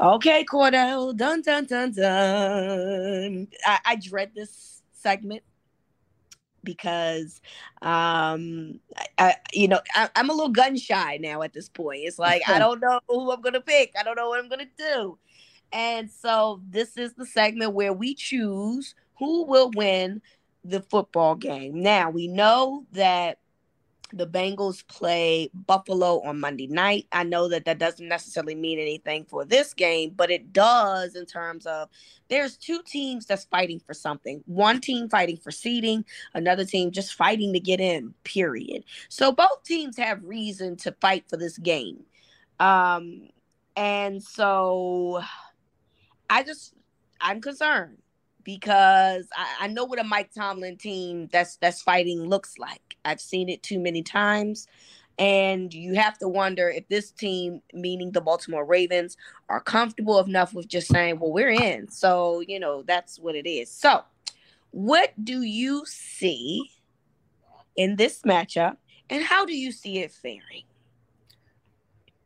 Okay, Cordell. Dun dun dun dun. I, I dread this segment because um I, I you know I, am a little gun shy now at this point it's like i don't know who i'm gonna pick i don't know what i'm gonna do and so this is the segment where we choose who will win the football game now we know that the Bengals play Buffalo on Monday night. I know that that doesn't necessarily mean anything for this game, but it does in terms of there's two teams that's fighting for something. One team fighting for seeding, another team just fighting to get in, period. So both teams have reason to fight for this game. Um and so I just I'm concerned because I, I know what a Mike Tomlin team that's that's fighting looks like. I've seen it too many times. And you have to wonder if this team, meaning the Baltimore Ravens, are comfortable enough with just saying, well, we're in. So, you know, that's what it is. So, what do you see in this matchup and how do you see it faring?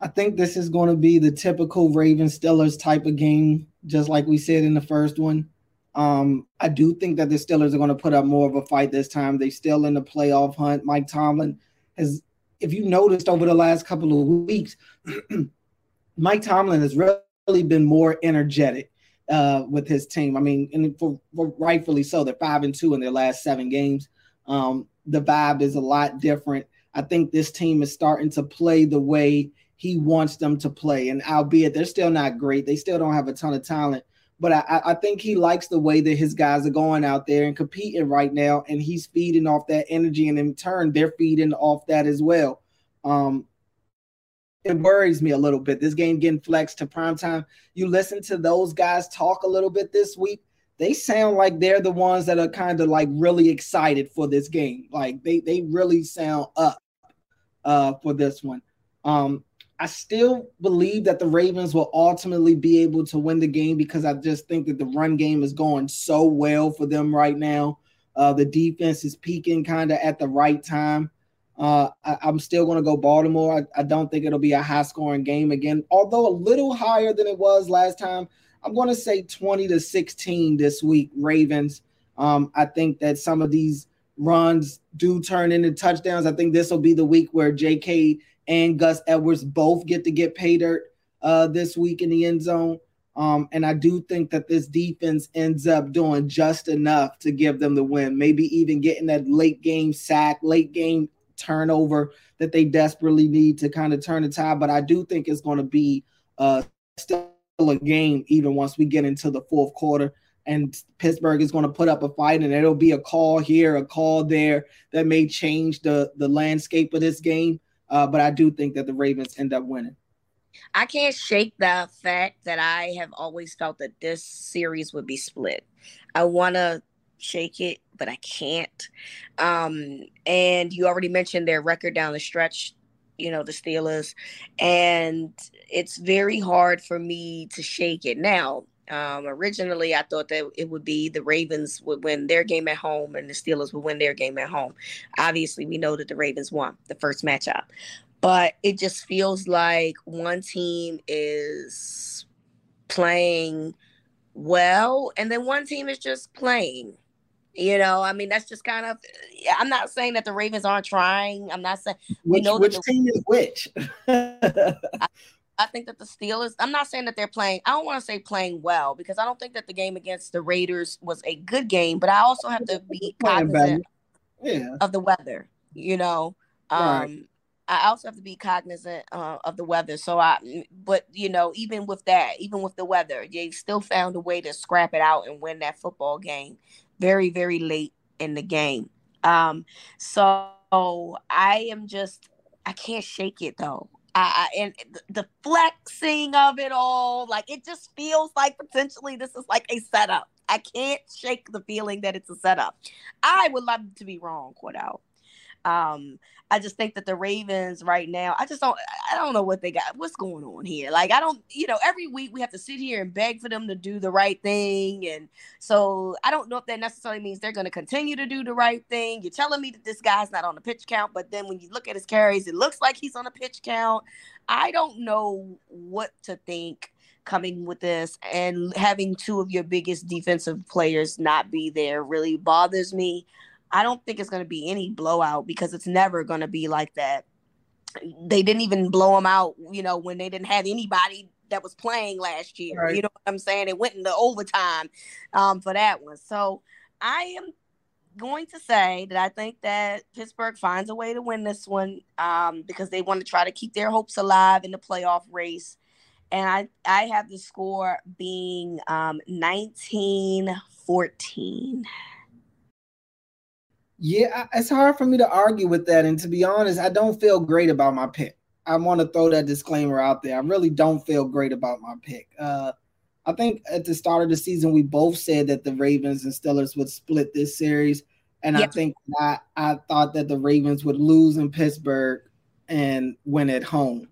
I think this is going to be the typical Ravens Steelers type of game, just like we said in the first one. Um, I do think that the Steelers are going to put up more of a fight this time. They're still in the playoff hunt. Mike Tomlin has, if you noticed over the last couple of weeks, Mike Tomlin has really been more energetic uh, with his team. I mean, and for, for, rightfully so, they're five and two in their last seven games. Um, the vibe is a lot different. I think this team is starting to play the way he wants them to play. And albeit they're still not great, they still don't have a ton of talent but I, I think he likes the way that his guys are going out there and competing right now, and he's feeding off that energy, and in turn, they're feeding off that as well. Um, it worries me a little bit. This game getting flexed to prime time. You listen to those guys talk a little bit this week. They sound like they're the ones that are kind of like really excited for this game. Like they they really sound up uh, for this one. Um, I still believe that the Ravens will ultimately be able to win the game because I just think that the run game is going so well for them right now. Uh, the defense is peaking kind of at the right time. Uh, I, am still going to go Baltimore. I, I, don't think it'll be a high scoring game again, although a little higher than it was last time. I'm going to say 20 to 16 this week, Ravens. Um, I think that some of these runs do turn into touchdowns. I think this will be the week where J.K and Gus Edwards both get to get pay dirt uh, this week in the end zone. Um, and I do think that this defense ends up doing just enough to give them the win, maybe even getting that late game sack, late game turnover that they desperately need to kind of turn the tide. But I do think it's going to be uh, still a game, even once we get into the fourth quarter. And Pittsburgh is going to put up a fight, and it'll be a call here, a call there that may change the the landscape of this game. Uh, but I do think that the Ravens end up winning. I can't shake the fact that I have always felt that this series would be split. I want to shake it, but I can't. Um, and you already mentioned their record down the stretch, you know, the Steelers, and it's very hard for me to shake it. Now, um, originally, I thought that it would be the Ravens would win their game at home and the Steelers would win their game at home. Obviously, we know that the Ravens won the first matchup, but it just feels like one team is playing well and then one team is just playing. You know, I mean, that's just kind of. I'm not saying that the Ravens aren't trying. I'm not saying which, we know which the, team is which. I, I think that the Steelers, I'm not saying that they're playing, I don't want to say playing well because I don't think that the game against the Raiders was a good game, but I also have to be cognizant yeah. of the weather, you know. Um, right. I also have to be cognizant uh, of the weather. So I, but you know, even with that, even with the weather, they still found a way to scrap it out and win that football game very, very late in the game. Um, so I am just, I can't shake it though. I, and the flexing of it all, like it just feels like potentially this is like a setup. I can't shake the feeling that it's a setup. I would love to be wrong, Cordell. Um, I just think that the Ravens right now, I just don't, I don't know what they got. What's going on here? Like, I don't, you know, every week we have to sit here and beg for them to do the right thing. And so I don't know if that necessarily means they're going to continue to do the right thing. You're telling me that this guy's not on the pitch count, but then when you look at his carries, it looks like he's on a pitch count. I don't know what to think coming with this and having two of your biggest defensive players not be there really bothers me. I don't think it's going to be any blowout because it's never going to be like that. They didn't even blow them out, you know, when they didn't have anybody that was playing last year. Right. You know what I'm saying? It went into overtime um, for that one. So I am going to say that I think that Pittsburgh finds a way to win this one um, because they want to try to keep their hopes alive in the playoff race. And I, I have the score being um, 19 14. Yeah, it's hard for me to argue with that. And to be honest, I don't feel great about my pick. I want to throw that disclaimer out there. I really don't feel great about my pick. Uh, I think at the start of the season, we both said that the Ravens and Steelers would split this series. And yep. I think I, I thought that the Ravens would lose in Pittsburgh and win at home.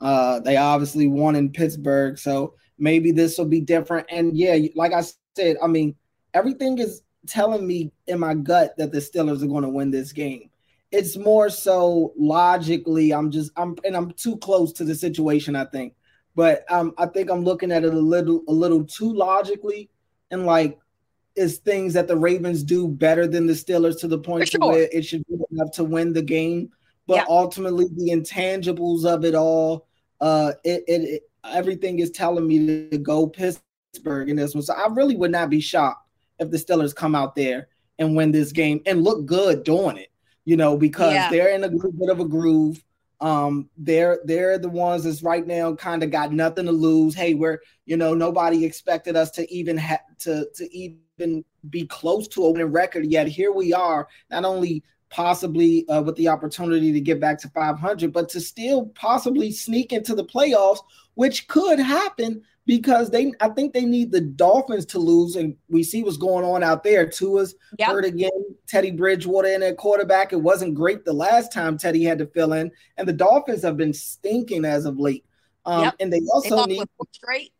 Uh, they obviously won in Pittsburgh. So maybe this will be different. And yeah, like I said, I mean, everything is telling me in my gut that the Steelers are going to win this game. It's more so logically, I'm just I'm and I'm too close to the situation, I think. But um, I think I'm looking at it a little a little too logically and like is things that the Ravens do better than the Steelers to the point sure. where it should be enough to win the game. But yeah. ultimately the intangibles of it all, uh it, it, it everything is telling me to go Pittsburgh in this one. So I really would not be shocked if the Steelers come out there and win this game and look good doing it, you know, because yeah. they're in a little bit of a groove. Um, they're they're the ones that's right now kind of got nothing to lose. Hey, we're you know nobody expected us to even have to to even be close to a winning record yet. Here we are, not only possibly uh, with the opportunity to get back to 500, but to still possibly sneak into the playoffs, which could happen because they I think they need the Dolphins to lose, and we see what's going on out there. Tua's yep. hurt again. Teddy Bridgewater in at quarterback. It wasn't great the last time Teddy had to fill in, and the Dolphins have been stinking as of late. Um, yep. And they also they need straight.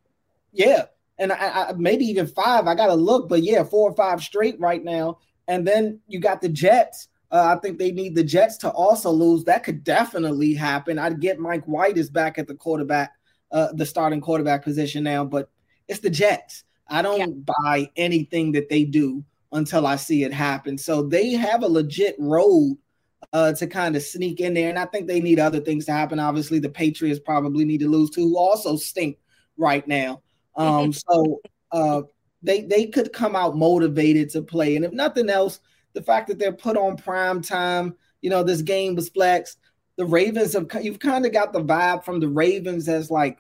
Yeah, and I, I, maybe even five. I got to look, but yeah, four or five straight right now. And then you got the Jets. Uh, I think they need the Jets to also lose. That could definitely happen. I'd get Mike White is back at the quarterback uh, the starting quarterback position now, but it's the Jets. I don't yeah. buy anything that they do until I see it happen. So they have a legit road uh, to kind of sneak in there. And I think they need other things to happen. Obviously, the Patriots probably need to lose too, who also stink right now. Um, so uh, they they could come out motivated to play. And if nothing else, the fact that they're put on prime time, you know, this game was flexed the Ravens have you've kind of got the vibe from the Ravens as like,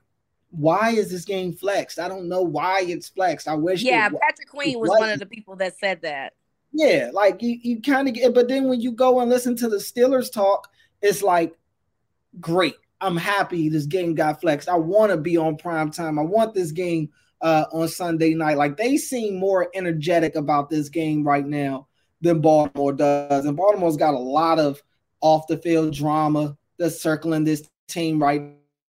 why is this game flexed? I don't know why it's flexed. I wish. Yeah, Patrick Queen was one of the people that said that. Yeah, like you, you kind of get, but then when you go and listen to the Steelers talk, it's like, great. I'm happy this game got flexed. I want to be on prime time. I want this game uh, on Sunday night. Like they seem more energetic about this game right now than Baltimore does, and Baltimore's got a lot of off the field drama that's circling this team right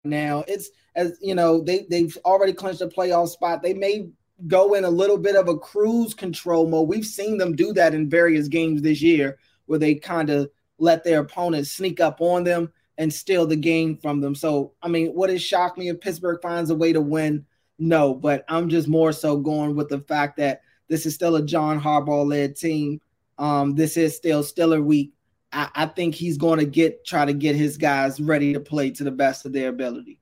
now. It's as you know, they they've already clinched a playoff spot. They may go in a little bit of a cruise control mode. We've seen them do that in various games this year where they kind of let their opponents sneak up on them and steal the game from them. So, I mean, would it shock me if Pittsburgh finds a way to win? No, but I'm just more so going with the fact that this is still a John Harbaugh led team. Um, this is still Steeler week. I, I think he's going to get try to get his guys ready to play to the best of their ability.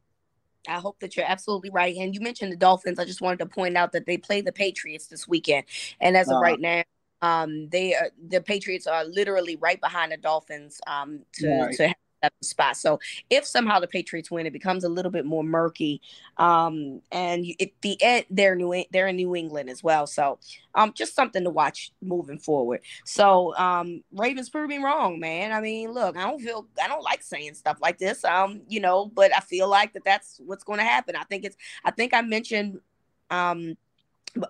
I hope that you're absolutely right. And you mentioned the Dolphins. I just wanted to point out that they play the Patriots this weekend, and as of uh, right now, um, they are, the Patriots are literally right behind the Dolphins um, to right. to spot. So if somehow the Patriots win, it becomes a little bit more murky. Um, and at the end, they're new, they're in New England as well. So um, just something to watch moving forward. So um, Ravens proved me wrong, man. I mean, look, I don't feel, I don't like saying stuff like this. Um, you know, but I feel like that that's what's going to happen. I think it's, I think I mentioned, um,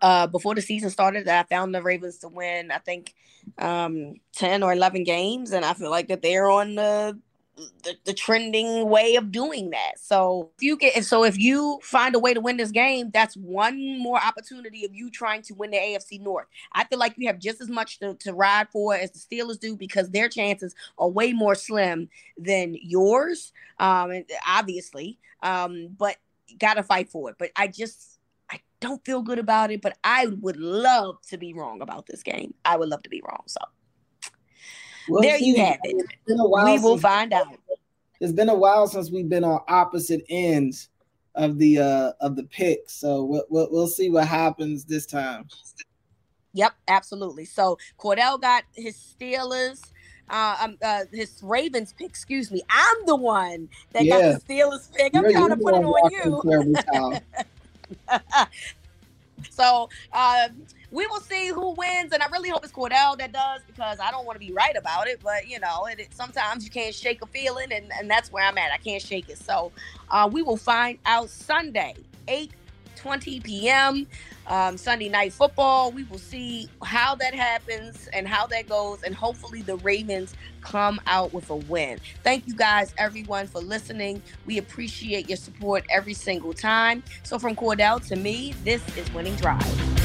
uh before the season started that I found the Ravens to win I think um 10 or 11 games and I feel like that they're on the the, the trending way of doing that. So if you get so if you find a way to win this game, that's one more opportunity of you trying to win the AFC North. I feel like you have just as much to, to ride for as the Steelers do because their chances are way more slim than yours. Um, and obviously, um, but gotta fight for it. But I just I don't feel good about it. But I would love to be wrong about this game. I would love to be wrong. So we'll there see. you have it. We will find out. It's been a while since we've been on opposite ends of the uh of the picks. So we'll, we'll, we'll see what happens this time. Yep, absolutely. So Cordell got his Steelers uh, um, uh, his Ravens pick. Excuse me. I'm the one that yeah. got the Steelers pick. I'm trying to put it on you. so uh, we will see who wins, and I really hope it's Cordell that does because I don't want to be right about it. But you know, it, it, sometimes you can't shake a feeling, and, and that's where I'm at. I can't shake it. So uh, we will find out Sunday, eight 20 p.m. Um, Sunday night football. We will see how that happens and how that goes, and hopefully the Ravens come out with a win. Thank you guys, everyone, for listening. We appreciate your support every single time. So, from Cordell to me, this is Winning Drive.